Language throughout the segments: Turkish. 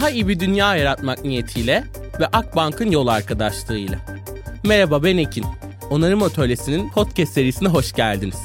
Daha iyi bir dünya yaratmak niyetiyle ve Akbank'ın yol arkadaşlığıyla. Merhaba ben Ekin. Onarım Atölyesi'nin podcast serisine hoş geldiniz.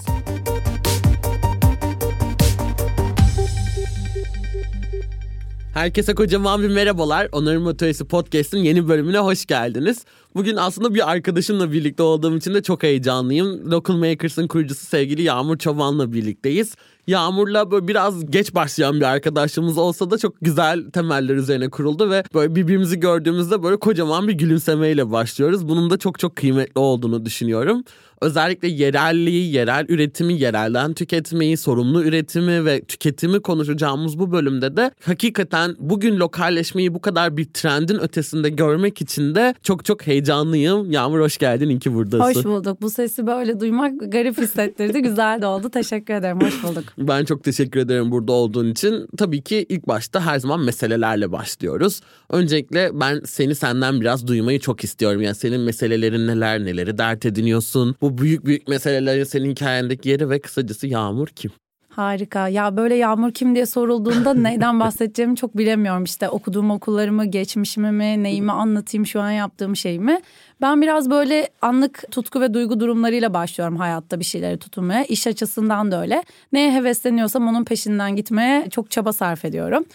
Herkese kocaman bir merhabalar. Onarım Atölyesi Podcast'ın yeni bölümüne hoş geldiniz. Bugün aslında bir arkadaşımla birlikte olduğum için de çok heyecanlıyım. Local Makers'ın kurucusu sevgili Yağmur Çoban'la birlikteyiz. Yağmur'la böyle biraz geç başlayan bir arkadaşlığımız olsa da çok güzel temeller üzerine kuruldu ve böyle birbirimizi gördüğümüzde böyle kocaman bir gülümsemeyle başlıyoruz. Bunun da çok çok kıymetli olduğunu düşünüyorum. Özellikle yerelliği, yerel üretimi, yerelden tüketmeyi, sorumlu üretimi ve tüketimi konuşacağımız bu bölümde de hakikaten bugün lokalleşmeyi bu kadar bir trendin ötesinde görmek için de çok çok heyecanlıyım. Yağmur hoş geldin, iyi ki buradasın. Hoş bulduk. Bu sesi böyle duymak garip hissettirdi. Güzel de oldu. Teşekkür ederim. Hoş bulduk. Ben çok teşekkür ederim burada olduğun için. Tabii ki ilk başta her zaman meselelerle başlıyoruz. Öncelikle ben seni senden biraz duymayı çok istiyorum. Yani senin meselelerin neler, neleri dert ediniyorsun. Bu büyük büyük meselelerin senin hikayendeki yeri ve kısacası Yağmur kim? Harika. Ya böyle Yağmur kim diye sorulduğunda neyden bahsedeceğimi çok bilemiyorum. İşte okuduğum okullarımı, geçmişimi mi, neyimi anlatayım, şu an yaptığım şey mi? Ben biraz böyle anlık tutku ve duygu durumlarıyla başlıyorum hayatta bir şeyleri tutunmaya. İş açısından da öyle. Neye hevesleniyorsam onun peşinden gitmeye çok çaba sarf ediyorum.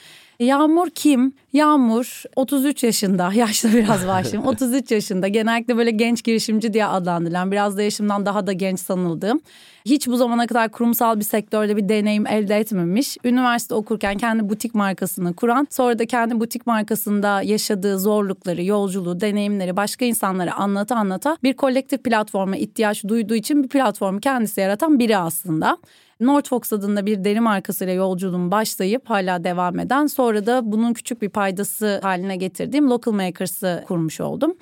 Yağmur kim? Yağmur 33 yaşında, yaşlı biraz başlayayım. 33 yaşında genellikle böyle genç girişimci diye adlandırılan, biraz da yaşımdan daha da genç sanıldığım. Hiç bu zamana kadar kurumsal bir sektörde bir deneyim elde etmemiş. Üniversite okurken kendi butik markasını kuran, sonra da kendi butik markasında yaşadığı zorlukları, yolculuğu, deneyimleri başka insanlara anlata anlata bir kolektif platforma ihtiyaç duyduğu için bir platformu kendisi yaratan biri aslında. Northvox adında bir deri markasıyla yolculuğum başlayıp hala devam eden sonra da bunun küçük bir paydası haline getirdiğim Local Makers'ı kurmuş oldum.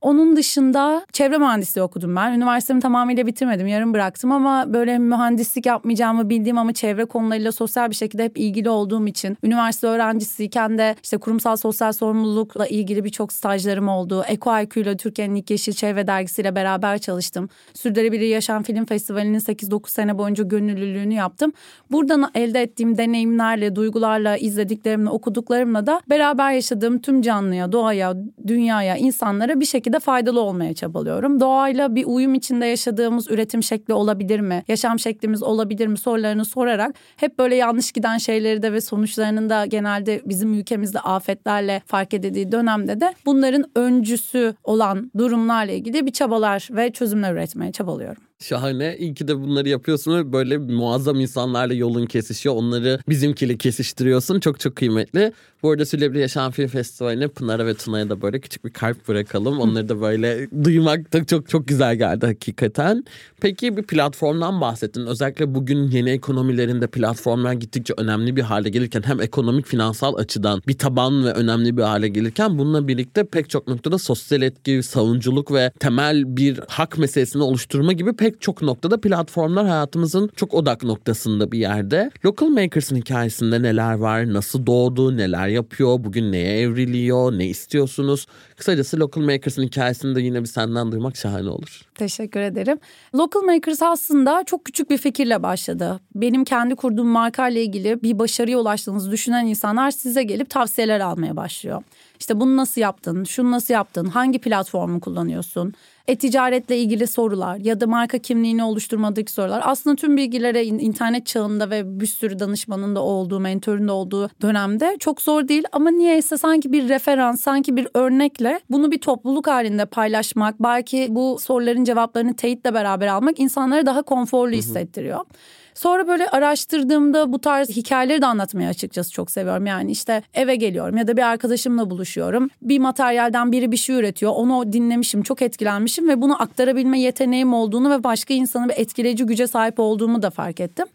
Onun dışında çevre mühendisliği okudum ben. Üniversitemi tamamıyla bitirmedim, yarım bıraktım ama böyle mühendislik yapmayacağımı bildiğim ama çevre konularıyla sosyal bir şekilde hep ilgili olduğum için üniversite öğrencisiyken de işte kurumsal sosyal sorumlulukla ilgili birçok stajlarım oldu. EcoIQ ile Türkiye'nin ilk yeşil çevre dergisiyle beraber çalıştım. Sürdürülebilir Yaşam Film Festivali'nin 8-9 sene boyunca gönüllülüğünü yaptım. Buradan elde ettiğim deneyimlerle, duygularla, izlediklerimle, okuduklarımla da beraber yaşadığım tüm canlıya, doğaya, dünyaya, insanlara bir şekilde şekilde faydalı olmaya çabalıyorum. Doğayla bir uyum içinde yaşadığımız üretim şekli olabilir mi? Yaşam şeklimiz olabilir mi sorularını sorarak hep böyle yanlış giden şeyleri de ve sonuçlarının da genelde bizim ülkemizde afetlerle fark edildiği dönemde de bunların öncüsü olan durumlarla ilgili bir çabalar ve çözümler üretmeye çabalıyorum. Şahane. İyi ki de bunları yapıyorsun ve böyle muazzam insanlarla yolun kesişiyor. Onları bizimkiyle kesiştiriyorsun. Çok çok kıymetli. Bu arada Sülebri Yaşam Film Festivali'ne Pınar'a ve Tuna'ya da böyle küçük bir kalp bırakalım. Onları da böyle duymak da çok çok güzel geldi hakikaten. Peki bir platformdan bahsettin. Özellikle bugün yeni ekonomilerinde platformlar gittikçe önemli bir hale gelirken hem ekonomik finansal açıdan bir taban ve önemli bir hale gelirken bununla birlikte pek çok noktada sosyal etki, savunculuk ve temel bir hak meselesini oluşturma gibi pek pek çok noktada platformlar hayatımızın çok odak noktasında bir yerde. Local Makers'ın hikayesinde neler var, nasıl doğdu, neler yapıyor, bugün neye evriliyor, ne istiyorsunuz? Kısacası Local Makers'ın hikayesini de yine bir senden duymak şahane olur. Teşekkür ederim. Local Makers aslında çok küçük bir fikirle başladı. Benim kendi kurduğum markayla ilgili bir başarıya ulaştığınızı düşünen insanlar size gelip tavsiyeler almaya başlıyor. İşte bunu nasıl yaptın, şunu nasıl yaptın, hangi platformu kullanıyorsun, e-ticaretle ilgili sorular ya da marka kimliğini oluşturmadaki sorular. Aslında tüm bilgilere internet çağında ve bir sürü danışmanın da olduğu, mentörün de olduğu dönemde çok zor değil. Ama niyeyse sanki bir referans, sanki bir örnekle bunu bir topluluk halinde paylaşmak, belki bu soruların cevaplarını teyitle beraber almak insanları daha konforlu hissettiriyor. Hı hı. Sonra böyle araştırdığımda bu tarz hikayeleri de anlatmayı açıkçası çok seviyorum. Yani işte eve geliyorum ya da bir arkadaşımla buluşuyorum. Bir materyalden biri bir şey üretiyor. Onu dinlemişim, çok etkilenmişim ve bunu aktarabilme yeteneğim olduğunu ve başka insanı bir etkileyici güce sahip olduğumu da fark ettim.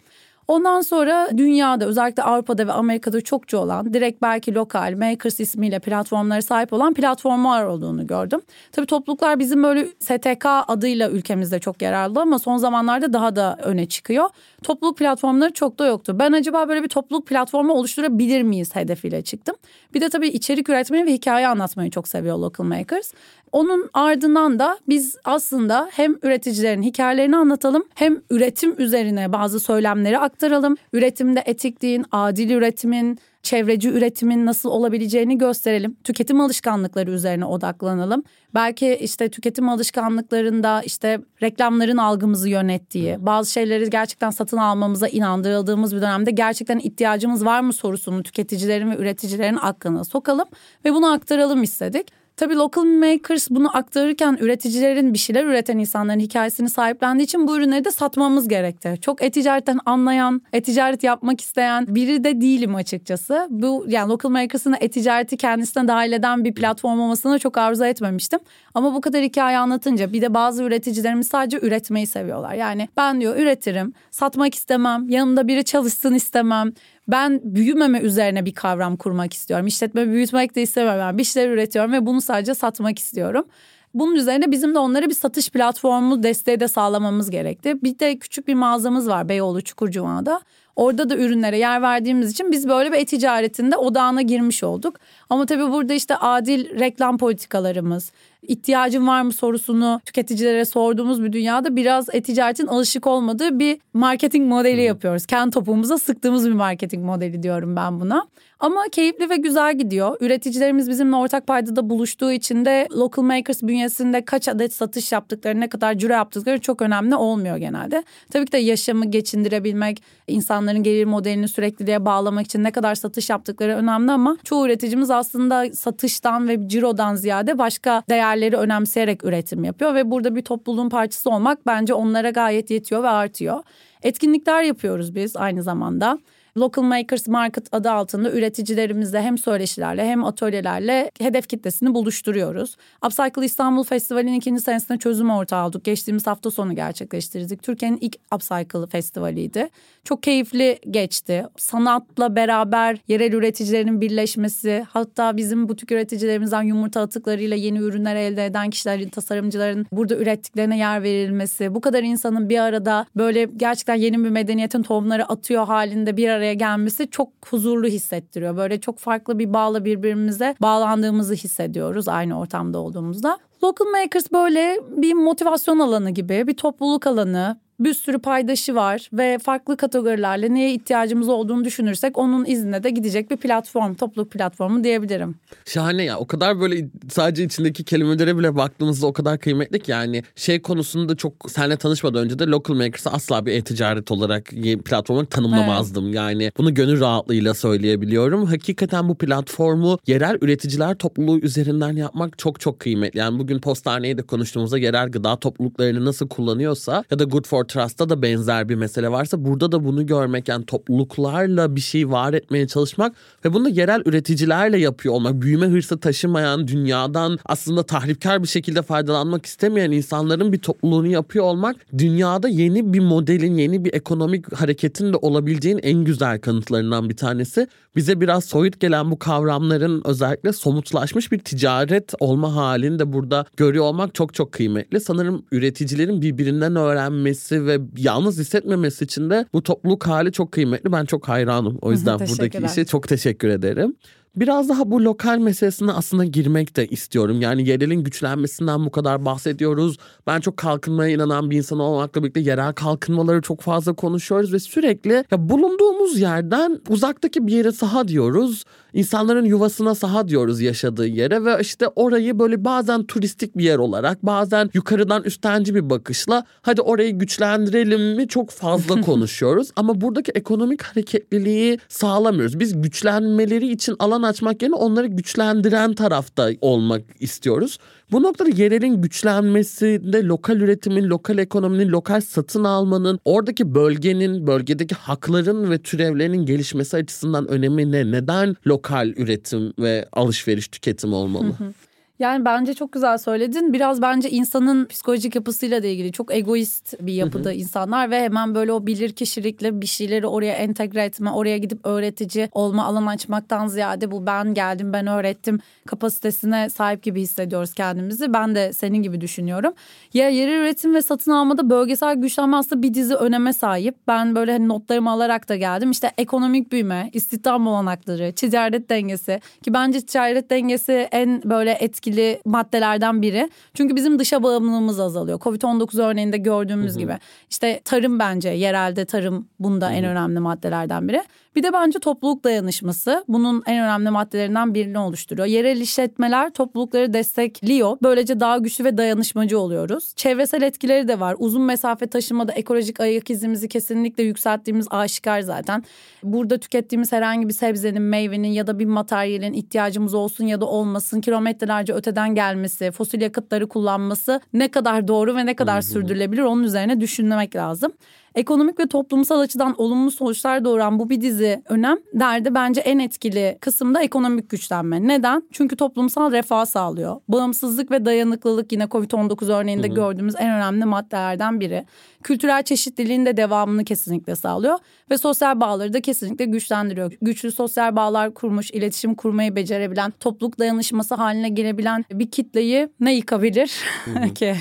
Ondan sonra dünyada özellikle Avrupa'da ve Amerika'da çokça olan direkt belki lokal Makers ismiyle platformlara sahip olan platformlar olduğunu gördüm. Tabii topluluklar bizim böyle STK adıyla ülkemizde çok yararlı ama son zamanlarda daha da öne çıkıyor. Topluluk platformları çok da yoktu. Ben acaba böyle bir topluluk platformu oluşturabilir miyiz hedefiyle çıktım. Bir de tabii içerik üretmeyi ve hikaye anlatmayı çok seviyor Local Makers. Onun ardından da biz aslında hem üreticilerin hikayelerini anlatalım hem üretim üzerine bazı söylemleri aktaralım. Üretimde etikliğin, adil üretimin, çevreci üretimin nasıl olabileceğini gösterelim. Tüketim alışkanlıkları üzerine odaklanalım. Belki işte tüketim alışkanlıklarında işte reklamların algımızı yönettiği, bazı şeyleri gerçekten satın almamıza inandırıldığımız bir dönemde gerçekten ihtiyacımız var mı sorusunu tüketicilerin ve üreticilerin aklına sokalım ve bunu aktaralım istedik. Tabii local makers bunu aktarırken üreticilerin bir şeyler üreten insanların hikayesini sahiplendiği için bu ürünleri de satmamız gerekti. Çok e-ticaretten anlayan, e-ticaret yapmak isteyen biri de değilim açıkçası. Bu yani local makers'ın e-ticareti kendisine dahil eden bir platform olmasını çok arzu etmemiştim. Ama bu kadar hikaye anlatınca bir de bazı üreticilerimiz sadece üretmeyi seviyorlar. Yani ben diyor üretirim, satmak istemem, yanımda biri çalışsın istemem ben büyümeme üzerine bir kavram kurmak istiyorum. İşletme büyütmek de istemem. Ben bir şeyler üretiyorum ve bunu sadece satmak istiyorum. Bunun üzerine bizim de onlara bir satış platformu desteği de sağlamamız gerekti. Bir de küçük bir mağazamız var Beyoğlu Çukurcuma'da. Orada da ürünlere yer verdiğimiz için biz böyle bir e-ticaretinde odağına girmiş olduk. Ama tabii burada işte adil reklam politikalarımız, ihtiyacın var mı sorusunu tüketicilere sorduğumuz bir dünyada biraz e-ticaretin alışık olmadığı bir marketing modeli yapıyoruz. Kendi topumuza sıktığımız bir marketing modeli diyorum ben buna. Ama keyifli ve güzel gidiyor. Üreticilerimiz bizimle ortak paydada buluştuğu için de local makers bünyesinde kaç adet satış yaptıkları, ne kadar cüre yaptıkları çok önemli olmuyor genelde. Tabii ki de yaşamı geçindirebilmek, insanların gelir modelini sürekliliğe bağlamak için ne kadar satış yaptıkları önemli ama çoğu üreticimiz aslında satıştan ve cirodan ziyade başka değerleri önemseyerek üretim yapıyor ve burada bir topluluğun parçası olmak bence onlara gayet yetiyor ve artıyor. Etkinlikler yapıyoruz biz aynı zamanda. Local Makers Market adı altında üreticilerimizle hem söyleşilerle hem atölyelerle hedef kitlesini buluşturuyoruz. Upcycle İstanbul Festivali'nin ikinci senesinde çözüm ortağı olduk. Geçtiğimiz hafta sonu gerçekleştirdik. Türkiye'nin ilk Upcycle Festivali'ydi. Çok keyifli geçti. Sanatla beraber yerel üreticilerin birleşmesi, hatta bizim butik üreticilerimizden yumurta atıklarıyla yeni ürünler elde eden kişilerin, tasarımcıların burada ürettiklerine yer verilmesi, bu kadar insanın bir arada böyle gerçekten yeni bir medeniyetin tohumları atıyor halinde bir araya araya gelmesi çok huzurlu hissettiriyor. Böyle çok farklı bir bağla birbirimize bağlandığımızı hissediyoruz aynı ortamda olduğumuzda. Local Makers böyle bir motivasyon alanı gibi, bir topluluk alanı, bir sürü paydaşı var ve farklı kategorilerle neye ihtiyacımız olduğunu düşünürsek onun izine de gidecek bir platform, topluluk platformu diyebilirim. Şahane ya o kadar böyle sadece içindeki kelimelere bile baktığımızda o kadar kıymetli ki yani şey konusunda çok seninle tanışmadan önce de Local Makers'ı asla bir e-ticaret olarak platformu tanımlamazdım. Evet. Yani bunu gönül rahatlığıyla söyleyebiliyorum. Hakikaten bu platformu yerel üreticiler topluluğu üzerinden yapmak çok çok kıymetli. Yani bugün postaneyi de konuştuğumuzda yerel gıda topluluklarını nasıl kullanıyorsa ya da Good for Trust'ta da benzer bir mesele varsa burada da bunu görmek yani topluluklarla bir şey var etmeye çalışmak ve bunu yerel üreticilerle yapıyor olmak büyüme hırsı taşımayan dünyadan aslında tahripkar bir şekilde faydalanmak istemeyen insanların bir topluluğunu yapıyor olmak dünyada yeni bir modelin yeni bir ekonomik hareketin de olabileceğin en güzel kanıtlarından bir tanesi. Bize biraz soyut gelen bu kavramların özellikle somutlaşmış bir ticaret olma halini de burada görüyor olmak çok çok kıymetli. Sanırım üreticilerin birbirinden öğrenmesi ve yalnız hissetmemesi için de bu topluluk hali çok kıymetli. Ben çok hayranım. O yüzden buradaki işe çok teşekkür ederim. Biraz daha bu lokal meselesine aslında girmek de istiyorum. Yani yerelin güçlenmesinden bu kadar bahsediyoruz. Ben çok kalkınmaya inanan bir insan olmakla birlikte yerel kalkınmaları çok fazla konuşuyoruz ve sürekli ya bulunduğumuz yerden uzaktaki bir yere saha diyoruz. İnsanların yuvasına saha diyoruz yaşadığı yere ve işte orayı böyle bazen turistik bir yer olarak bazen yukarıdan üstenci bir bakışla hadi orayı güçlendirelim mi çok fazla konuşuyoruz. Ama buradaki ekonomik hareketliliği sağlamıyoruz. Biz güçlenmeleri için alan açmak yerine onları güçlendiren tarafta olmak istiyoruz. Bu noktada yerelin güçlenmesinde lokal üretimin, lokal ekonominin, lokal satın almanın, oradaki bölgenin, bölgedeki hakların ve türevlerinin gelişmesi açısından önemi ne? Neden lokal üretim ve alışveriş tüketim olmalı? Hı hı. Yani bence çok güzel söyledin. Biraz bence insanın psikolojik yapısıyla da ilgili. Çok egoist bir yapıda hı hı. insanlar ve hemen böyle o bilir kişilikle bir şeyleri oraya entegre etme, oraya gidip öğretici olma alan açmaktan ziyade bu ben geldim, ben öğrettim kapasitesine sahip gibi hissediyoruz kendimizi. Ben de senin gibi düşünüyorum. Ya yerel üretim ve satın almada bölgesel güçlenme aslında bir dizi öneme sahip. Ben böyle hani notlarımı alarak da geldim. İşte ekonomik büyüme, istihdam olanakları, ticaret dengesi ki bence ticaret dengesi en böyle etkin etkili maddelerden biri. Çünkü bizim dışa bağımlılığımız azalıyor. Covid-19 örneğinde gördüğümüz gibi. İşte tarım bence yerelde tarım bunda en önemli maddelerden biri. Bir de bence topluluk dayanışması bunun en önemli maddelerinden birini oluşturuyor. Yerel işletmeler toplulukları destekliyor. Böylece daha güçlü ve dayanışmacı oluyoruz. Çevresel etkileri de var. Uzun mesafe taşımada ekolojik ayak izimizi kesinlikle yükselttiğimiz aşikar zaten. Burada tükettiğimiz herhangi bir sebzenin, meyvenin ya da bir materyalin ihtiyacımız olsun ya da olmasın kilometrelerce öteden gelmesi, fosil yakıtları kullanması ne kadar doğru ve ne kadar sürdürülebilir onun üzerine düşünmek lazım. Ekonomik ve toplumsal açıdan olumlu sonuçlar doğuran bu bir dizi önem derdi bence en etkili kısımda ekonomik güçlenme. Neden? Çünkü toplumsal refah sağlıyor. Bağımsızlık ve dayanıklılık yine Covid-19 örneğinde hı hı. gördüğümüz en önemli maddelerden biri. Kültürel çeşitliliğin de devamını kesinlikle sağlıyor ve sosyal bağları da kesinlikle güçlendiriyor. Güçlü sosyal bağlar kurmuş, iletişim kurmayı becerebilen, topluluk dayanışması haline gelebilen bir kitleyi ne yıkabilir ki?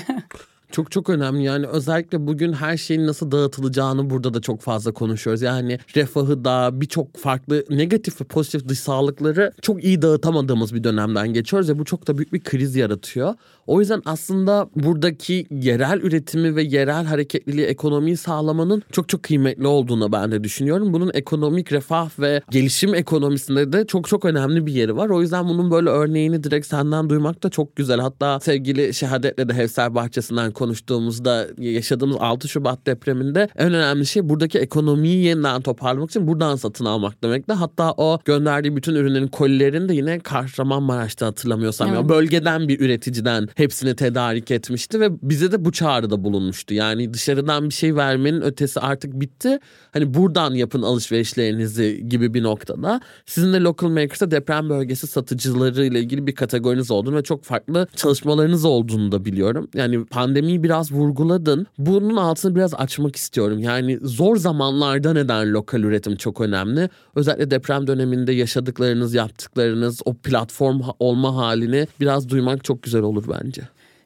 Çok çok önemli yani özellikle bugün her şeyin nasıl dağıtılacağını burada da çok fazla konuşuyoruz. Yani refahı da birçok farklı negatif ve pozitif dış sağlıkları çok iyi dağıtamadığımız bir dönemden geçiyoruz ve bu çok da büyük bir kriz yaratıyor. O yüzden aslında buradaki yerel üretimi ve yerel hareketliliği ekonomiyi sağlamanın çok çok kıymetli olduğunu ben de düşünüyorum. Bunun ekonomik refah ve gelişim ekonomisinde de çok çok önemli bir yeri var. O yüzden bunun böyle örneğini direkt senden duymak da çok güzel. Hatta sevgili Şehadet'le de Hevser Bahçesi'nden konuştuğumuzda yaşadığımız 6 Şubat depreminde en önemli şey buradaki ekonomiyi yeniden toparlamak için buradan satın almak demekti. Hatta o gönderdiği bütün ürünlerin kolilerini de yine Kahramanmaraş'ta hatırlamıyorsam evet. ya bölgeden bir üreticiden hepsini tedarik etmişti ve bize de bu çağrıda bulunmuştu. Yani dışarıdan bir şey vermenin ötesi artık bitti. Hani buradan yapın alışverişlerinizi gibi bir noktada. Sizin de Local Makers'ta deprem bölgesi satıcıları ile ilgili bir kategoriniz olduğunu ve çok farklı çalışmalarınız olduğunu da biliyorum. Yani pandemiyi biraz vurguladın. Bunun altını biraz açmak istiyorum. Yani zor zamanlarda neden lokal üretim çok önemli? Özellikle deprem döneminde yaşadıklarınız, yaptıklarınız, o platform olma halini biraz duymak çok güzel olur bence.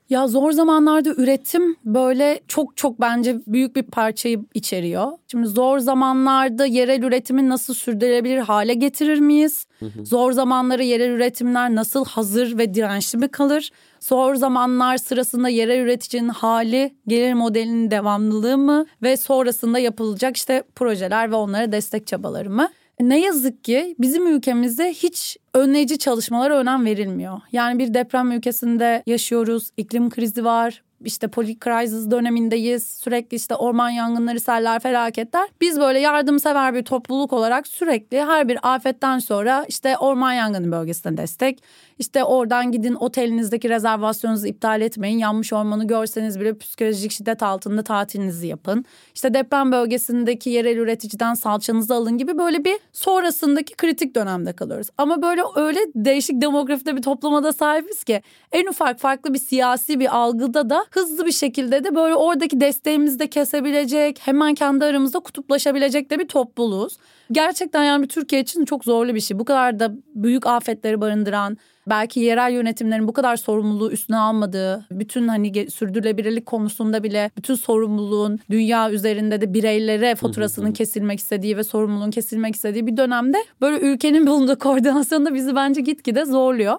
Ya zor zamanlarda üretim böyle çok çok bence büyük bir parçayı içeriyor. Şimdi zor zamanlarda yerel üretimi nasıl sürdürülebilir hale getirir miyiz? Hı hı. Zor zamanları yerel üretimler nasıl hazır ve dirençli mi kalır? Zor zamanlar sırasında yerel üreticinin hali, gelir modelinin devamlılığı mı ve sonrasında yapılacak işte projeler ve onlara destek çabaları mı? Ne yazık ki bizim ülkemizde hiç önleyici çalışmalara önem verilmiyor. Yani bir deprem ülkesinde yaşıyoruz, iklim krizi var, işte polikrizis dönemindeyiz. Sürekli işte orman yangınları, seller, felaketler. Biz böyle yardımsever bir topluluk olarak sürekli her bir afetten sonra işte orman yangını bölgesine destek, işte oradan gidin otelinizdeki rezervasyonunuzu iptal etmeyin. Yanmış ormanı görseniz bile psikolojik şiddet altında tatilinizi yapın. İşte deprem bölgesindeki yerel üreticiden salçanızı alın gibi böyle bir sonrasındaki kritik dönemde kalıyoruz. Ama böyle öyle değişik demografide bir topluma sahibiz ki en ufak farklı bir siyasi bir algıda da hızlı bir şekilde de böyle oradaki desteğimizi de kesebilecek, hemen kendi aramızda kutuplaşabilecek de bir topluluğuz. Gerçekten yani Türkiye için çok zorlu bir şey. Bu kadar da büyük afetleri barındıran, belki yerel yönetimlerin bu kadar sorumluluğu üstüne almadığı, bütün hani sürdürülebilirlik konusunda bile bütün sorumluluğun dünya üzerinde de bireylere faturasının kesilmek istediği ve sorumluluğun kesilmek istediği bir dönemde böyle ülkenin bulunduğu koordinasyonda bizi bence gitgide zorluyor.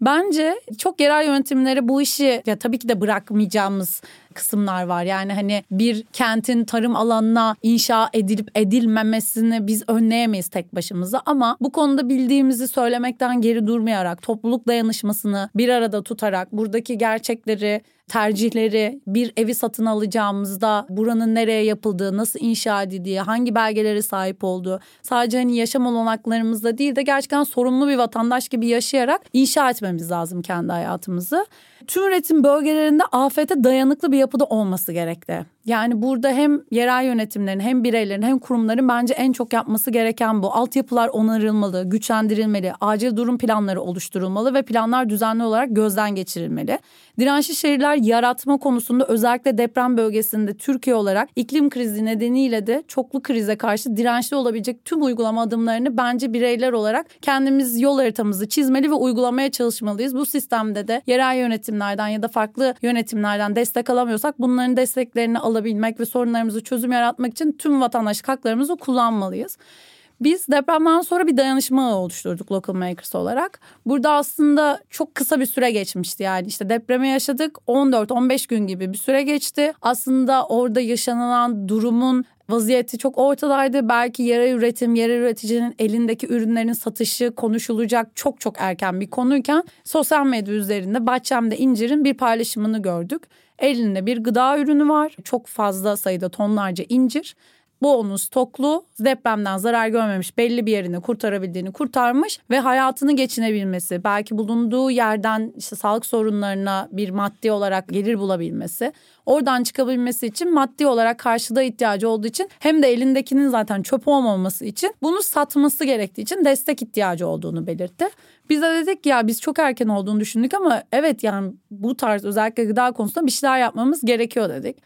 Bence çok yerel yönetimleri bu işi ya tabii ki de bırakmayacağımız kısımlar var. Yani hani bir kentin tarım alanına inşa edilip edilmemesini biz önleyemeyiz tek başımıza ama bu konuda bildiğimizi söylemekten geri durmayarak topluluk dayanışmasını bir arada tutarak buradaki gerçekleri tercihleri bir evi satın alacağımızda buranın nereye yapıldığı, nasıl inşa edildiği, hangi belgelere sahip olduğu sadece hani yaşam olanaklarımızda değil de gerçekten sorumlu bir vatandaş gibi yaşayarak inşa etmemiz lazım kendi hayatımızı tüm üretim bölgelerinde afete dayanıklı bir yapıda olması gerekti. Yani burada hem yerel yönetimlerin hem bireylerin hem kurumların bence en çok yapması gereken bu. Altyapılar onarılmalı, güçlendirilmeli, acil durum planları oluşturulmalı ve planlar düzenli olarak gözden geçirilmeli. Dirençli şehirler yaratma konusunda özellikle deprem bölgesinde Türkiye olarak iklim krizi nedeniyle de çoklu krize karşı dirençli olabilecek tüm uygulama adımlarını bence bireyler olarak kendimiz yol haritamızı çizmeli ve uygulamaya çalışmalıyız. Bu sistemde de yerel yönetimlerden ya da farklı yönetimlerden destek alamıyorsak bunların desteklerini alıp alabilmek ve sorunlarımızı çözüm yaratmak için tüm vatandaşlık haklarımızı kullanmalıyız. Biz depremden sonra bir dayanışma oluşturduk Local Makers olarak. Burada aslında çok kısa bir süre geçmişti yani işte depremi yaşadık 14-15 gün gibi bir süre geçti. Aslında orada yaşanılan durumun vaziyeti çok ortadaydı. Belki yerel üretim, yerel üreticinin elindeki ürünlerin satışı konuşulacak çok çok erken bir konuyken sosyal medya üzerinde Bahçem'de incirin bir paylaşımını gördük. Elinde bir gıda ürünü var. Çok fazla sayıda tonlarca incir bu onun stoklu depremden zarar görmemiş belli bir yerini kurtarabildiğini kurtarmış ve hayatını geçinebilmesi belki bulunduğu yerden işte sağlık sorunlarına bir maddi olarak gelir bulabilmesi oradan çıkabilmesi için maddi olarak karşıda ihtiyacı olduğu için hem de elindekinin zaten çöp olmaması için bunu satması gerektiği için destek ihtiyacı olduğunu belirtti. Biz de dedik ya biz çok erken olduğunu düşündük ama evet yani bu tarz özellikle gıda konusunda bir şeyler yapmamız gerekiyor dedik.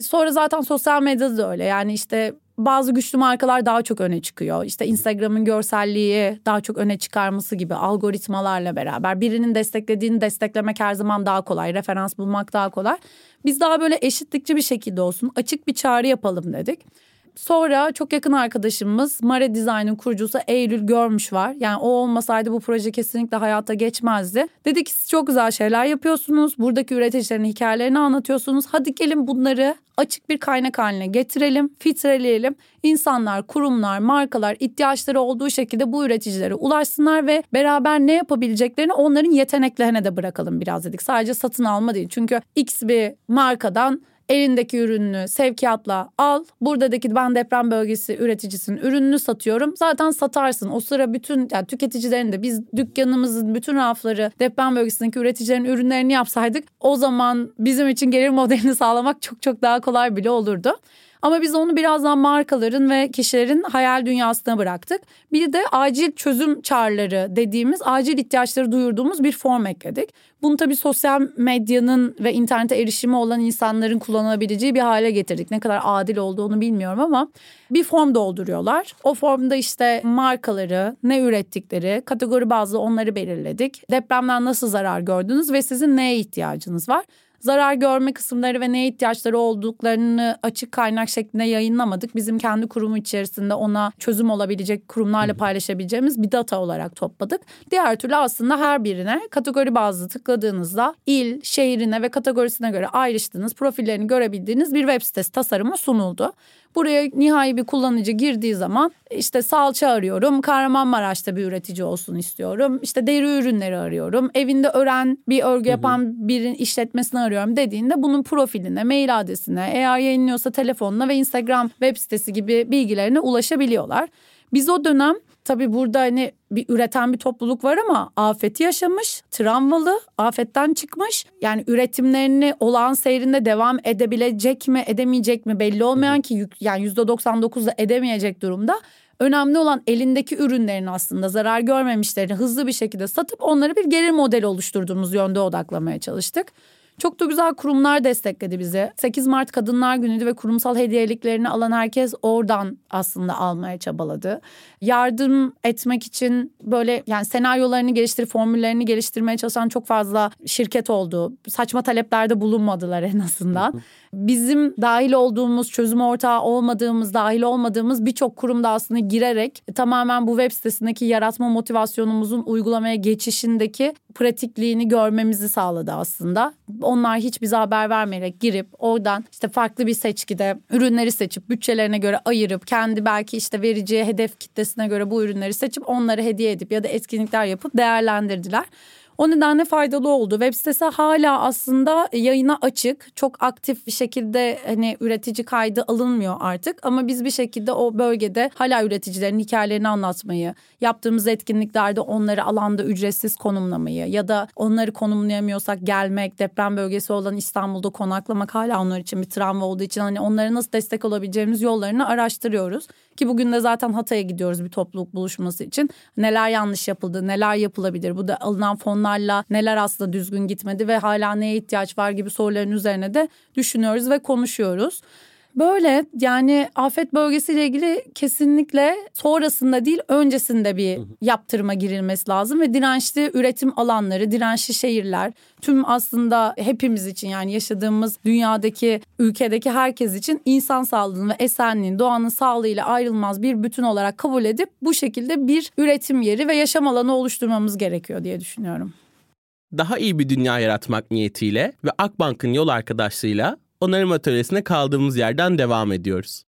Sonra zaten sosyal medyada da öyle. Yani işte bazı güçlü markalar daha çok öne çıkıyor. İşte Instagram'ın görselliği daha çok öne çıkarması gibi algoritmalarla beraber birinin desteklediğini desteklemek her zaman daha kolay. Referans bulmak daha kolay. Biz daha böyle eşitlikçi bir şekilde olsun açık bir çağrı yapalım dedik. Sonra çok yakın arkadaşımız Mare Design'ın kurucusu Eylül Görmüş var. Yani o olmasaydı bu proje kesinlikle hayata geçmezdi. Dedi ki siz çok güzel şeyler yapıyorsunuz. Buradaki üreticilerin hikayelerini anlatıyorsunuz. Hadi gelin bunları açık bir kaynak haline getirelim, filtreleyelim. İnsanlar, kurumlar, markalar ihtiyaçları olduğu şekilde bu üreticilere ulaşsınlar ve beraber ne yapabileceklerini onların yeteneklerine de bırakalım biraz dedik. Sadece satın alma değil. Çünkü X bir markadan elindeki ürününü sevkiyatla al. Buradaki ben deprem bölgesi üreticisinin ürününü satıyorum. Zaten satarsın. O sıra bütün yani tüketicilerin de biz dükkanımızın bütün rafları deprem bölgesindeki üreticilerin ürünlerini yapsaydık o zaman bizim için gelir modelini sağlamak çok çok daha kolay bile olurdu. Ama biz onu birazdan markaların ve kişilerin hayal dünyasına bıraktık. Bir de acil çözüm çağrıları dediğimiz acil ihtiyaçları duyurduğumuz bir form ekledik. Bunu tabii sosyal medyanın ve internete erişimi olan insanların kullanabileceği bir hale getirdik. Ne kadar adil olduğunu bilmiyorum ama bir form dolduruyorlar. O formda işte markaları, ne ürettikleri, kategori bazlı onları belirledik. Depremden nasıl zarar gördünüz ve sizin neye ihtiyacınız var? Zarar görme kısımları ve neye ihtiyaçları olduklarını açık kaynak şeklinde yayınlamadık. Bizim kendi kurumu içerisinde ona çözüm olabilecek kurumlarla paylaşabileceğimiz bir data olarak topladık. Diğer türlü aslında her birine kategori bazlı tıkladığınızda il, şehrine ve kategorisine göre ayrıştığınız profillerini görebildiğiniz bir web sitesi tasarımı sunuldu. Buraya nihai bir kullanıcı girdiği zaman işte salça arıyorum. Kahramanmaraş'ta bir üretici olsun istiyorum. İşte deri ürünleri arıyorum. Evinde ören bir örgü yapan birin işletmesini arıyorum dediğinde bunun profiline, mail adresine, eğer yayınlıyorsa telefonuna ve Instagram web sitesi gibi bilgilerine ulaşabiliyorlar. Biz o dönem tabii burada hani bir üreten bir topluluk var ama afeti yaşamış, travmalı, afetten çıkmış. Yani üretimlerini olağan seyrinde devam edebilecek mi, edemeyecek mi belli olmayan ki yani %99'da edemeyecek durumda. Önemli olan elindeki ürünlerin aslında zarar görmemişlerini hızlı bir şekilde satıp onları bir gelir modeli oluşturduğumuz yönde odaklamaya çalıştık. Çok da güzel kurumlar destekledi bizi. 8 Mart Kadınlar Günü'ydü ve kurumsal hediyeliklerini alan herkes oradan aslında almaya çabaladı. Yardım etmek için böyle yani senaryolarını geliştirip formüllerini geliştirmeye çalışan çok fazla şirket oldu. Saçma taleplerde bulunmadılar en azından. Bizim dahil olduğumuz, çözüm ortağı olmadığımız, dahil olmadığımız birçok kurumda aslında girerek tamamen bu web sitesindeki yaratma motivasyonumuzun uygulamaya geçişindeki pratikliğini görmemizi sağladı aslında. Onlar hiç bize haber vermeyerek girip oradan işte farklı bir seçkide ürünleri seçip bütçelerine göre ayırıp kendi belki işte vereceği hedef kitlesine göre bu ürünleri seçip onları hediye edip ya da etkinlikler yapıp değerlendirdiler. O nedenle faydalı oldu. Web sitesi hala aslında yayına açık. Çok aktif bir şekilde hani üretici kaydı alınmıyor artık. Ama biz bir şekilde o bölgede hala üreticilerin hikayelerini anlatmayı, yaptığımız etkinliklerde onları alanda ücretsiz konumlamayı ya da onları konumlayamıyorsak gelmek, deprem bölgesi olan İstanbul'da konaklamak hala onlar için bir travma olduğu için hani onlara nasıl destek olabileceğimiz yollarını araştırıyoruz. Ki bugün de zaten Hatay'a gidiyoruz bir topluluk buluşması için. Neler yanlış yapıldı, neler yapılabilir, bu da alınan fonlarla neler aslında düzgün gitmedi ve hala neye ihtiyaç var gibi soruların üzerine de düşünüyoruz ve konuşuyoruz. Böyle yani afet bölgesiyle ilgili kesinlikle sonrasında değil öncesinde bir yaptırıma girilmesi lazım ve dirençli üretim alanları, dirençli şehirler tüm aslında hepimiz için yani yaşadığımız dünyadaki ülkedeki herkes için insan sağlığının ve esenliğin doğanın sağlığıyla ayrılmaz bir bütün olarak kabul edip bu şekilde bir üretim yeri ve yaşam alanı oluşturmamız gerekiyor diye düşünüyorum. Daha iyi bir dünya yaratmak niyetiyle ve Akbank'ın yol arkadaşlığıyla onarım atölyesine kaldığımız yerden devam ediyoruz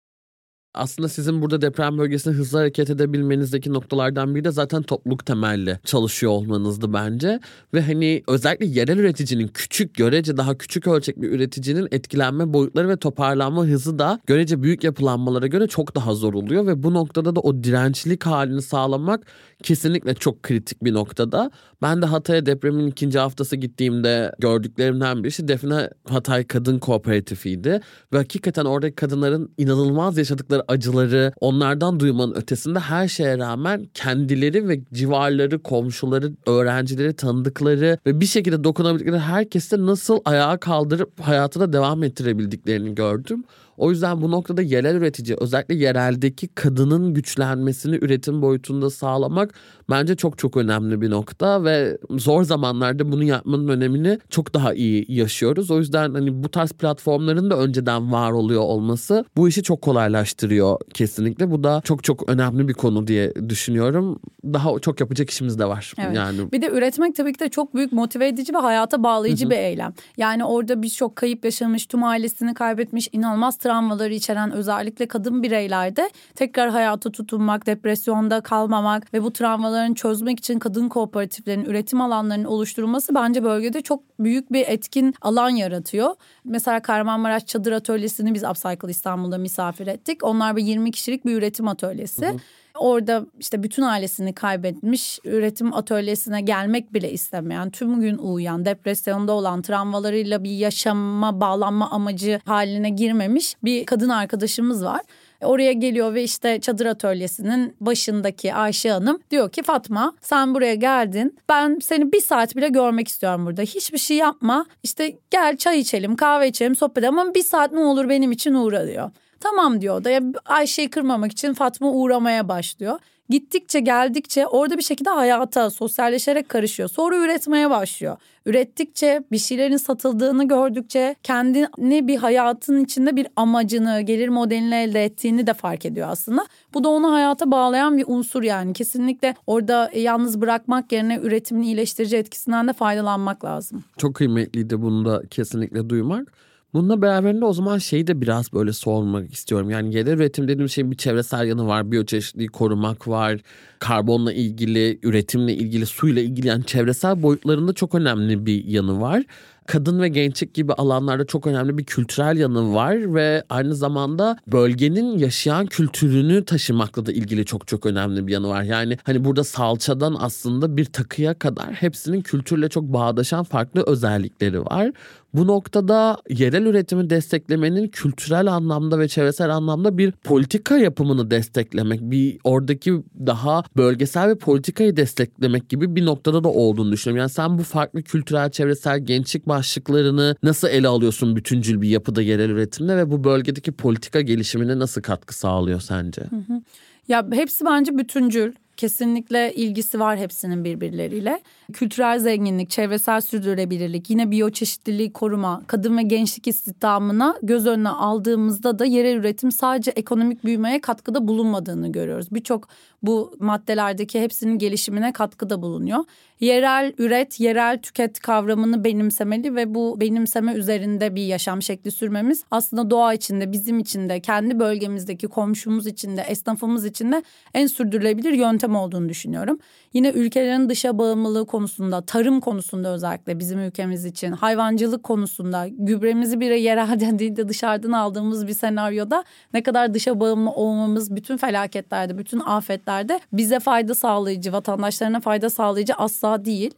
aslında sizin burada deprem bölgesinde hızlı hareket edebilmenizdeki noktalardan biri de zaten topluluk temelli çalışıyor olmanızdı bence. Ve hani özellikle yerel üreticinin küçük görece daha küçük ölçekli üreticinin etkilenme boyutları ve toparlanma hızı da görece büyük yapılanmalara göre çok daha zor oluyor. Ve bu noktada da o dirençlilik halini sağlamak kesinlikle çok kritik bir noktada. Ben de Hatay'a depremin ikinci haftası gittiğimde gördüklerimden birisi Defne Hatay Kadın Kooperatifiydi. Ve hakikaten oradaki kadınların inanılmaz yaşadıkları acıları onlardan duymanın ötesinde her şeye rağmen kendileri ve civarları, komşuları, öğrencileri, tanıdıkları ve bir şekilde dokunabildikleri herkese nasıl ayağa kaldırıp hayatına devam ettirebildiklerini gördüm. O yüzden bu noktada yerel üretici özellikle yereldeki kadının güçlenmesini üretim boyutunda sağlamak bence çok çok önemli bir nokta ve zor zamanlarda bunu yapmanın önemini çok daha iyi yaşıyoruz. O yüzden hani bu tarz platformların da önceden var oluyor olması bu işi çok kolaylaştırıyor kesinlikle. Bu da çok çok önemli bir konu diye düşünüyorum. Daha çok yapacak işimiz de var. Evet. Yani bir de üretmek tabii ki de çok büyük motive edici ve hayata bağlayıcı Hı-hı. bir eylem. Yani orada birçok kayıp yaşamış, tüm ailesini kaybetmiş, inanılmaz travmaları içeren özellikle kadın bireylerde tekrar hayata tutunmak, depresyonda kalmamak ve bu travmaların çözmek için kadın kooperatiflerinin üretim alanlarının oluşturulması bence bölgede çok büyük bir etkin alan yaratıyor. Mesela Kahramanmaraş Çadır Atölyesi'ni biz Upcycle İstanbul'da misafir ettik. Onlar bir 20 kişilik bir üretim atölyesi. Hı hı. Orada işte bütün ailesini kaybetmiş, üretim atölyesine gelmek bile istemeyen, tüm gün uyuyan, depresyonda olan, travmalarıyla bir yaşama, bağlanma amacı haline girmemiş bir kadın arkadaşımız var. Oraya geliyor ve işte çadır atölyesinin başındaki Ayşe Hanım diyor ki Fatma sen buraya geldin. Ben seni bir saat bile görmek istiyorum burada. Hiçbir şey yapma. İşte gel çay içelim, kahve içelim, sohbet ama bir saat ne olur benim için uğra diyor. Tamam diyor da ya Ayşe'yi kırmamak için Fatma uğramaya başlıyor. Gittikçe geldikçe orada bir şekilde hayata sosyalleşerek karışıyor. Sonra üretmeye başlıyor. Ürettikçe bir şeylerin satıldığını gördükçe kendini bir hayatın içinde bir amacını, gelir modelini elde ettiğini de fark ediyor aslında. Bu da onu hayata bağlayan bir unsur yani. Kesinlikle orada yalnız bırakmak yerine üretimin iyileştirici etkisinden de faydalanmak lazım. Çok kıymetliydi bunu da kesinlikle duymak. Bununla beraberinde o zaman şeyi de biraz böyle sormak istiyorum. Yani yerel üretim dediğim şeyin bir çevresel yanı var. Biyoçeşitliği korumak var. Karbonla ilgili, üretimle ilgili, suyla ilgili yani çevresel boyutlarında çok önemli bir yanı var kadın ve gençlik gibi alanlarda çok önemli bir kültürel yanı var ve aynı zamanda bölgenin yaşayan kültürünü taşımakla da ilgili çok çok önemli bir yanı var. Yani hani burada salçadan aslında bir takıya kadar hepsinin kültürle çok bağdaşan farklı özellikleri var. Bu noktada yerel üretimi desteklemenin kültürel anlamda ve çevresel anlamda bir politika yapımını desteklemek, bir oradaki daha bölgesel bir politikayı desteklemek gibi bir noktada da olduğunu düşünüyorum. Yani sen bu farklı kültürel, çevresel, gençlik başlıklarını nasıl ele alıyorsun bütüncül bir yapıda yerel üretimde ve bu bölgedeki politika gelişimine nasıl katkı sağlıyor sence? Hı hı. Ya hepsi bence bütüncül. Kesinlikle ilgisi var hepsinin birbirleriyle. Kültürel zenginlik, çevresel sürdürülebilirlik, yine biyoçeşitliliği koruma, kadın ve gençlik istihdamına göz önüne aldığımızda da yerel üretim sadece ekonomik büyümeye katkıda bulunmadığını görüyoruz. Birçok bu maddelerdeki hepsinin gelişimine katkıda bulunuyor. Yerel üret, yerel tüket kavramını benimsemeli ve bu benimseme üzerinde bir yaşam şekli sürmemiz aslında doğa içinde, bizim içinde, kendi bölgemizdeki komşumuz içinde, esnafımız içinde en sürdürülebilir yöntem olduğunu düşünüyorum. Yine ülkelerin dışa bağımlılığı konusunda, tarım konusunda özellikle bizim ülkemiz için, hayvancılık konusunda, gübremizi bir yerel değil de dışarıdan aldığımız bir senaryoda ne kadar dışa bağımlı olmamız bütün felaketlerde, bütün afetlerde bize fayda sağlayıcı, vatandaşlarına fayda sağlayıcı asla değil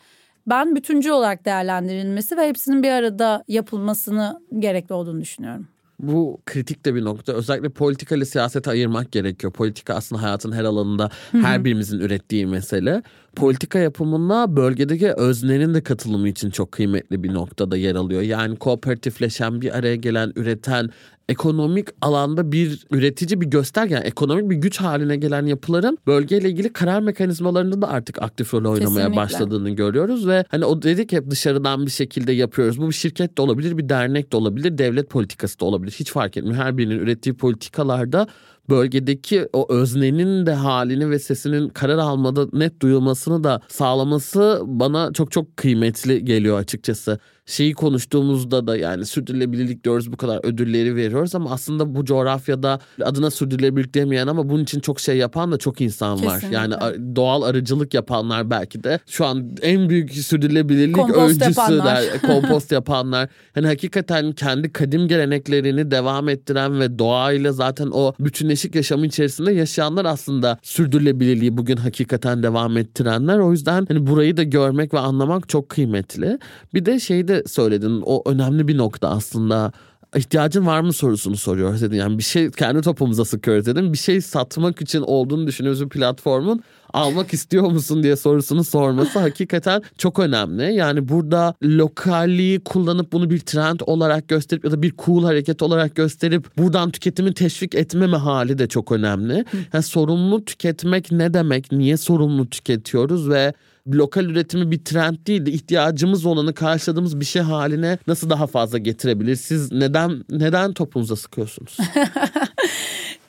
ben bütüncül olarak değerlendirilmesi ve hepsinin bir arada yapılmasını gerekli olduğunu düşünüyorum. Bu kritik de bir nokta. Özellikle politika ile siyasete ayırmak gerekiyor. Politika aslında hayatın her alanında her birimizin ürettiği mesele. Politika yapımına bölgedeki öznenin de katılımı için çok kıymetli bir noktada yer alıyor. Yani kooperatifleşen, bir araya gelen, üreten, ekonomik alanda bir üretici bir göstergen, ekonomik bir güç haline gelen yapıların bölgeyle ilgili karar mekanizmalarında da artık aktif rol oynamaya Kesinlikle. başladığını görüyoruz ve hani o dedik hep dışarıdan bir şekilde yapıyoruz. Bu bir şirket de olabilir, bir dernek de olabilir, devlet politikası da olabilir. Hiç fark etmiyor. Her birinin ürettiği politikalarda bölgedeki o öznenin de halini ve sesinin karar almada net duyulmasını da sağlaması bana çok çok kıymetli geliyor açıkçası. Şeyi konuştuğumuzda da yani sürdürülebilirlik diyoruz bu kadar ödülleri veriyoruz ama aslında bu coğrafyada adına sürdürülebilirlik demeyen ama bunun için çok şey yapan da çok insan var. Kesinlikle. Yani a- doğal arıcılık yapanlar belki de şu an en büyük sürdürülebilirlik Kompost öncüsü yapanlar. der, kompost yapanlar. Hani hakikaten kendi kadim geleneklerini devam ettiren ve doğayla zaten o bütünleşik yaşamı içerisinde yaşayanlar aslında sürdürülebilirliği bugün hakikaten devam ettirenler. O yüzden hani burayı da görmek ve anlamak çok kıymetli. Bir de şey söyledin o önemli bir nokta aslında ihtiyacın var mı sorusunu soruyor dedin. Yani bir şey kendi topumuza sıkıyoruz dedim. Bir şey satmak için olduğunu düşündüğümüz bir platformun almak istiyor musun diye sorusunu sorması hakikaten çok önemli. Yani burada lokalliği kullanıp bunu bir trend olarak gösterip ya da bir cool hareket olarak gösterip buradan tüketimi teşvik etmeme hali de çok önemli. Yani sorumlu tüketmek ne demek? Niye sorumlu tüketiyoruz ve lokal üretimi bir trend değil de ihtiyacımız olanı karşıladığımız bir şey haline nasıl daha fazla getirebilir? Siz neden neden topunuza sıkıyorsunuz?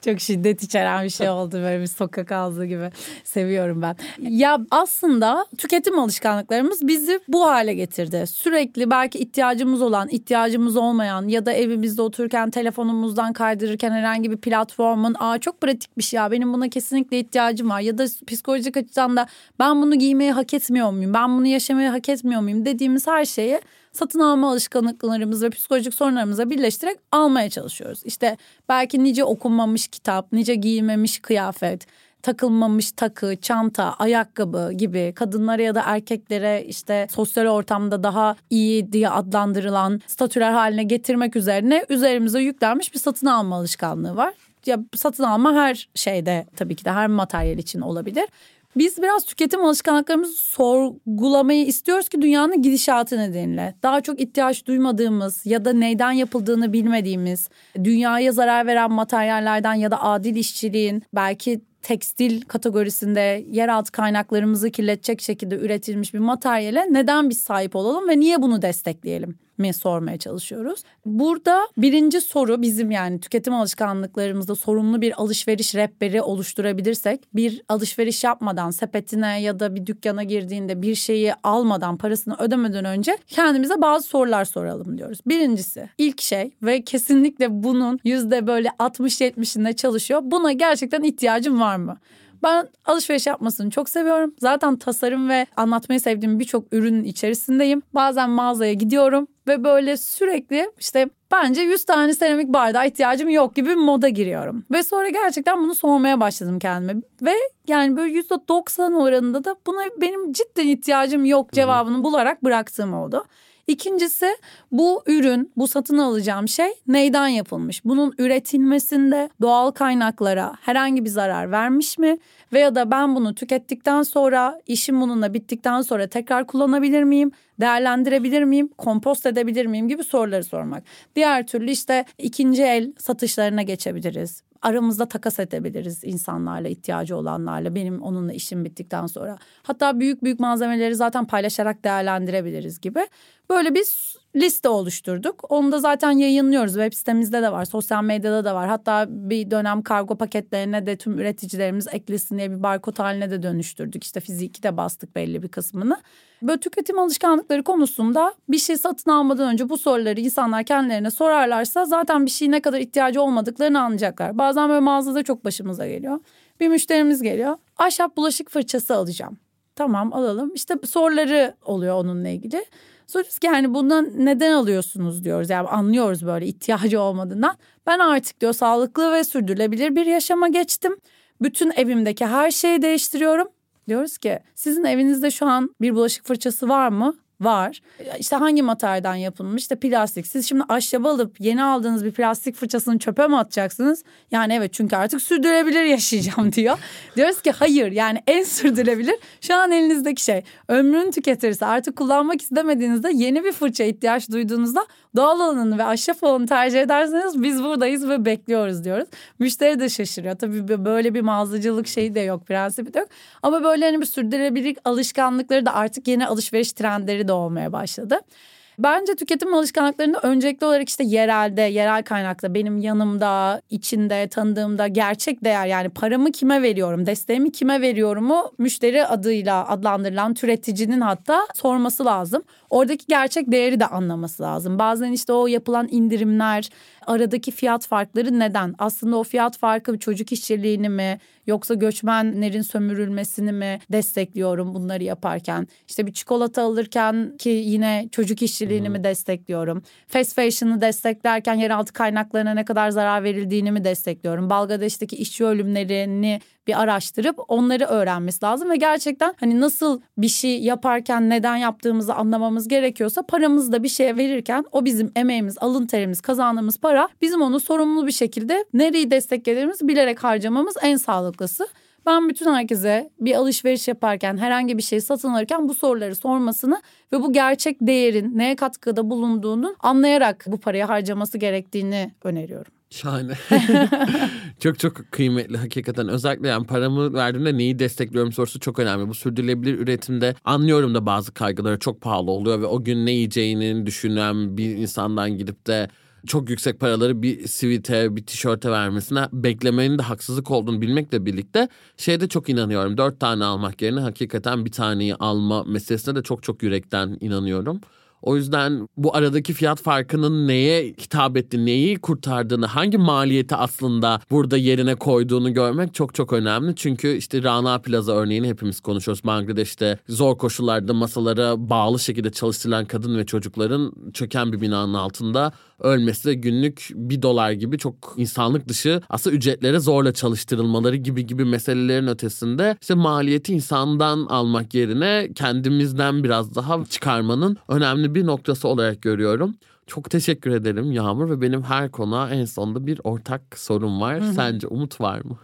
Çok şiddet içeren bir şey oldu böyle bir sokak ağzı gibi. Seviyorum ben. Ya aslında tüketim alışkanlıklarımız bizi bu hale getirdi. Sürekli belki ihtiyacımız olan, ihtiyacımız olmayan ya da evimizde otururken telefonumuzdan kaydırırken herhangi bir platformun aa çok pratikmiş ya benim buna kesinlikle ihtiyacım var ya da psikolojik açıdan da ben bunu giymeyi hak etmiyor muyum? Ben bunu yaşamayı hak etmiyor muyum dediğimiz her şeyi satın alma alışkanlıklarımız ve psikolojik sorunlarımıza birleştirerek almaya çalışıyoruz. İşte belki nice okunmamış kitap, nice giyilmemiş kıyafet, takılmamış takı, çanta, ayakkabı gibi kadınlara ya da erkeklere işte sosyal ortamda daha iyi diye adlandırılan statüler haline getirmek üzerine üzerimize yüklenmiş bir satın alma alışkanlığı var. Ya satın alma her şeyde tabii ki de her materyal için olabilir. Biz biraz tüketim alışkanlıklarımızı sorgulamayı istiyoruz ki dünyanın gidişatı nedeniyle. Daha çok ihtiyaç duymadığımız ya da neyden yapıldığını bilmediğimiz, dünyaya zarar veren materyallerden ya da adil işçiliğin belki tekstil kategorisinde yeraltı kaynaklarımızı kirletecek şekilde üretilmiş bir materyale neden biz sahip olalım ve niye bunu destekleyelim? Mi sormaya çalışıyoruz. Burada birinci soru bizim yani tüketim alışkanlıklarımızda sorumlu bir alışveriş rehberi oluşturabilirsek bir alışveriş yapmadan sepetine ya da bir dükkana girdiğinde bir şeyi almadan parasını ödemeden önce kendimize bazı sorular soralım diyoruz. Birincisi ilk şey ve kesinlikle bunun yüzde böyle 60-70'inde çalışıyor. Buna gerçekten ihtiyacım var mı? Ben alışveriş yapmasını çok seviyorum. Zaten tasarım ve anlatmayı sevdiğim birçok ürünün içerisindeyim. Bazen mağazaya gidiyorum ve böyle sürekli işte bence 100 tane seramik bardağa ihtiyacım yok gibi bir moda giriyorum. Ve sonra gerçekten bunu sormaya başladım kendime. Ve yani böyle %90 oranında da buna benim cidden ihtiyacım yok cevabını bularak bıraktığım oldu. İkincisi bu ürün, bu satın alacağım şey neyden yapılmış? Bunun üretilmesinde doğal kaynaklara herhangi bir zarar vermiş mi? Veya da ben bunu tükettikten sonra, işim bununla bittikten sonra tekrar kullanabilir miyim? Değerlendirebilir miyim? Kompost edebilir miyim? gibi soruları sormak. Diğer türlü işte ikinci el satışlarına geçebiliriz aramızda takas edebiliriz insanlarla ihtiyacı olanlarla benim onunla işim bittikten sonra. Hatta büyük büyük malzemeleri zaten paylaşarak değerlendirebiliriz gibi. Böyle bir liste oluşturduk. Onu da zaten yayınlıyoruz. Web sitemizde de var, sosyal medyada da var. Hatta bir dönem kargo paketlerine de tüm üreticilerimiz eklesin diye bir barkod haline de dönüştürdük. İşte fiziki de bastık belli bir kısmını. Böyle tüketim alışkanlıkları konusunda bir şey satın almadan önce bu soruları insanlar kendilerine sorarlarsa zaten bir şeye ne kadar ihtiyacı olmadıklarını anlayacaklar. Bazen böyle mağazada çok başımıza geliyor. Bir müşterimiz geliyor. Ahşap bulaşık fırçası alacağım. Tamam alalım. İşte soruları oluyor onunla ilgili. Soruyoruz ki yani bundan neden alıyorsunuz diyoruz. Yani anlıyoruz böyle ihtiyacı olmadığından. Ben artık diyor sağlıklı ve sürdürülebilir bir yaşama geçtim. Bütün evimdeki her şeyi değiştiriyorum. Diyoruz ki sizin evinizde şu an bir bulaşık fırçası var mı? Var. İşte hangi materyalden yapılmış? İşte plastik. Siz şimdi ahşabı alıp yeni aldığınız bir plastik fırçasını çöpe mi atacaksınız? Yani evet çünkü artık sürdürülebilir yaşayacağım diyor. Diyoruz ki hayır yani en sürdürülebilir şu an elinizdeki şey. Ömrünü tüketirse artık kullanmak istemediğinizde yeni bir fırça ihtiyaç duyduğunuzda doğal olanını ve ahşap olanı tercih ederseniz biz buradayız ve bekliyoruz diyoruz. Müşteri de şaşırıyor. Tabii böyle bir mağazacılık şeyi de yok, prensibi de yok. Ama böyle hani bir sürdürülebilirlik alışkanlıkları da artık yeni alışveriş trendleri de olmaya başladı. Bence tüketim alışkanlıklarında öncelikli olarak işte yerelde, yerel kaynakta, benim yanımda, içinde, tanıdığımda gerçek değer yani paramı kime veriyorum, desteğimi kime veriyorumu müşteri adıyla adlandırılan türeticinin hatta sorması lazım. Oradaki gerçek değeri de anlaması lazım. Bazen işte o yapılan indirimler, aradaki fiyat farkları neden? Aslında o fiyat farkı çocuk işçiliğini mi yoksa göçmenlerin sömürülmesini mi destekliyorum bunları yaparken? İşte bir çikolata alırken ki yine çocuk işçiliğini hmm. mi destekliyorum? Fast fashion'ı desteklerken yeraltı kaynaklarına ne kadar zarar verildiğini mi destekliyorum? Bangladeş'teki işçi ölümlerini bir araştırıp onları öğrenmesi lazım ve gerçekten hani nasıl bir şey yaparken neden yaptığımızı anlamamız gerekiyorsa paramızı da bir şeye verirken o bizim emeğimiz, alın terimiz, kazandığımız para bizim onu sorumlu bir şekilde nereyi desteklediğimizi bilerek harcamamız en sağlıklısı. Ben bütün herkese bir alışveriş yaparken herhangi bir şey satın alırken bu soruları sormasını ve bu gerçek değerin neye katkıda bulunduğunu anlayarak bu parayı harcaması gerektiğini öneriyorum. Şahane. çok çok kıymetli hakikaten. Özellikle yani paramı verdiğimde neyi destekliyorum sorusu çok önemli. Bu sürdürülebilir üretimde anlıyorum da bazı kaygıları çok pahalı oluyor ve o gün ne yiyeceğini düşünen bir insandan gidip de çok yüksek paraları bir sivite, bir tişörte vermesine beklemenin de haksızlık olduğunu bilmekle birlikte şeyde çok inanıyorum. Dört tane almak yerine hakikaten bir taneyi alma meselesine de çok çok yürekten inanıyorum. O yüzden bu aradaki fiyat farkının neye hitap ettiğini, neyi kurtardığını, hangi maliyeti aslında burada yerine koyduğunu görmek çok çok önemli. Çünkü işte Rana Plaza örneğini hepimiz konuşuyoruz. Bangladeş'te zor koşullarda masalara bağlı şekilde çalıştırılan kadın ve çocukların çöken bir binanın altında ölmesi ve günlük bir dolar gibi çok insanlık dışı aslında ücretlere zorla çalıştırılmaları gibi gibi meselelerin ötesinde işte maliyeti insandan almak yerine kendimizden biraz daha çıkarmanın önemli bir noktası olarak görüyorum. Çok teşekkür ederim Yağmur ve benim her konuğa en sonunda bir ortak sorum var. Hı-hı. Sence umut var mı?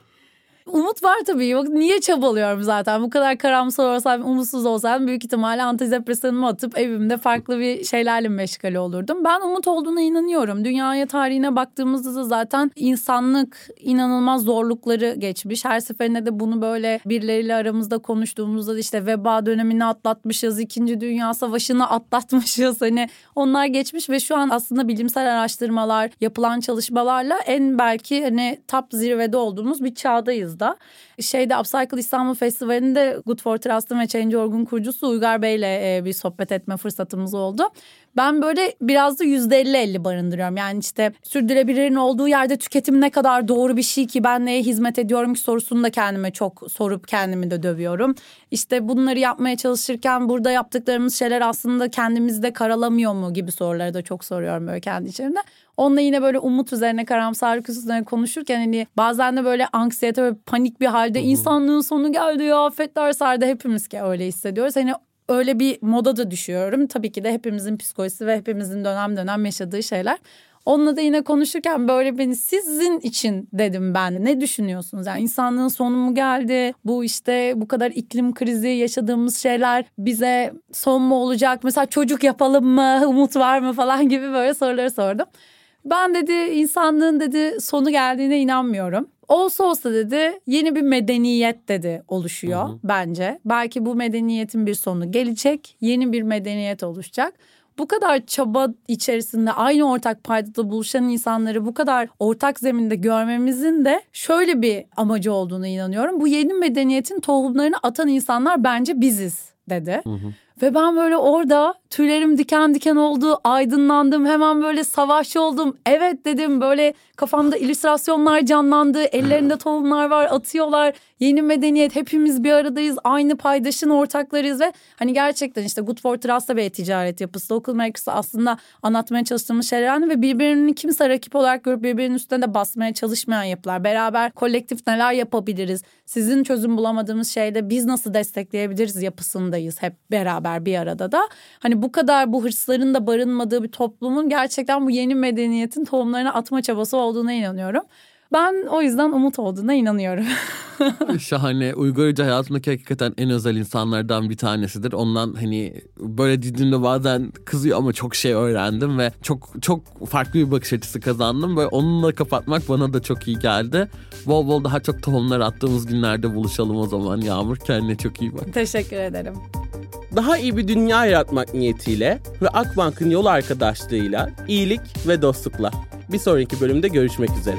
Umut var tabii. Bak niye çabalıyorum zaten? Bu kadar karamsar olsam, umutsuz olsam büyük ihtimalle antidepresanımı atıp evimde farklı bir şeylerle meşgale olurdum. Ben umut olduğuna inanıyorum. Dünyaya tarihine baktığımızda da zaten insanlık inanılmaz zorlukları geçmiş. Her seferinde de bunu böyle birileriyle aramızda konuştuğumuzda işte veba dönemini atlatmışız, ikinci dünya savaşını atlatmışız. Hani onlar geçmiş ve şu an aslında bilimsel araştırmalar, yapılan çalışmalarla en belki hani top zirvede olduğumuz bir çağdayız da. Şeyde Upcycle İstanbul Festivali'nde Good for Trust'ın ve Change.org'un kurucusu Uygar Bey'le e, bir sohbet etme fırsatımız oldu. Ben böyle biraz da yüzde elli elli barındırıyorum. Yani işte sürdürülebilirliğin olduğu yerde tüketim ne kadar doğru bir şey ki ben neye hizmet ediyorum ki sorusunu da kendime çok sorup kendimi de dövüyorum. İşte bunları yapmaya çalışırken burada yaptıklarımız şeyler aslında kendimizde karalamıyor mu gibi soruları da çok soruyorum böyle kendi içimde. Onunla yine böyle umut üzerine karamsarlık üzerine konuşurken hani bazen de böyle anksiyete ve panik bir halde Hı-hı. insanlığın sonu geldi ya afetler sardı hepimiz ki öyle hissediyoruz. Hani öyle bir moda da düşüyorum. Tabii ki de hepimizin psikolojisi ve hepimizin dönem dönem yaşadığı şeyler. Onunla da yine konuşurken böyle beni sizin için dedim ben. Ne düşünüyorsunuz? Yani insanlığın sonu mu geldi? Bu işte bu kadar iklim krizi yaşadığımız şeyler bize son mu olacak? Mesela çocuk yapalım mı? Umut var mı falan gibi böyle soruları sordum. Ben dedi insanlığın dedi sonu geldiğine inanmıyorum. Olsa olsa dedi yeni bir medeniyet dedi oluşuyor hı hı. bence. Belki bu medeniyetin bir sonu gelecek. Yeni bir medeniyet oluşacak. Bu kadar çaba içerisinde aynı ortak paydada buluşan insanları bu kadar ortak zeminde görmemizin de şöyle bir amacı olduğunu inanıyorum. Bu yeni medeniyetin tohumlarını atan insanlar bence biziz dedi. Hı hı. Ve ben böyle orada tüylerim diken diken oldu, aydınlandım, hemen böyle savaşçı oldum. Evet dedim böyle kafamda illüstrasyonlar canlandı, ellerinde tohumlar var, atıyorlar. Yeni medeniyet, hepimiz bir aradayız, aynı paydaşın ortaklarıyız ve hani gerçekten işte Good for Trust'ta bir ticaret yapısı, Local Makers'ı aslında anlatmaya çalıştığımız şeyler ve birbirini kimse rakip olarak görüp birbirinin üstüne de basmaya çalışmayan yapılar. Beraber kolektif neler yapabiliriz? Sizin çözüm bulamadığımız şeyde biz nasıl destekleyebiliriz yapısındayız hep beraber bir arada da. Hani bu kadar bu hırsların da barınmadığı bir toplumun gerçekten bu yeni medeniyetin tohumlarını atma çabası olduğuna inanıyorum. Ben o yüzden umut olduğuna inanıyorum. Şahane. Hoca hayatımdaki hakikaten en özel insanlardan bir tanesidir. Ondan hani böyle dediğimde bazen kızıyor ama çok şey öğrendim ve çok çok farklı bir bakış açısı kazandım. Böyle onunla kapatmak bana da çok iyi geldi. Bol bol daha çok tohumlar attığımız günlerde buluşalım o zaman Yağmur. Kendine çok iyi bak. Teşekkür ederim. Daha iyi bir dünya yaratmak niyetiyle ve Akbank'ın yol arkadaşlığıyla iyilik ve dostlukla. Bir sonraki bölümde görüşmek üzere.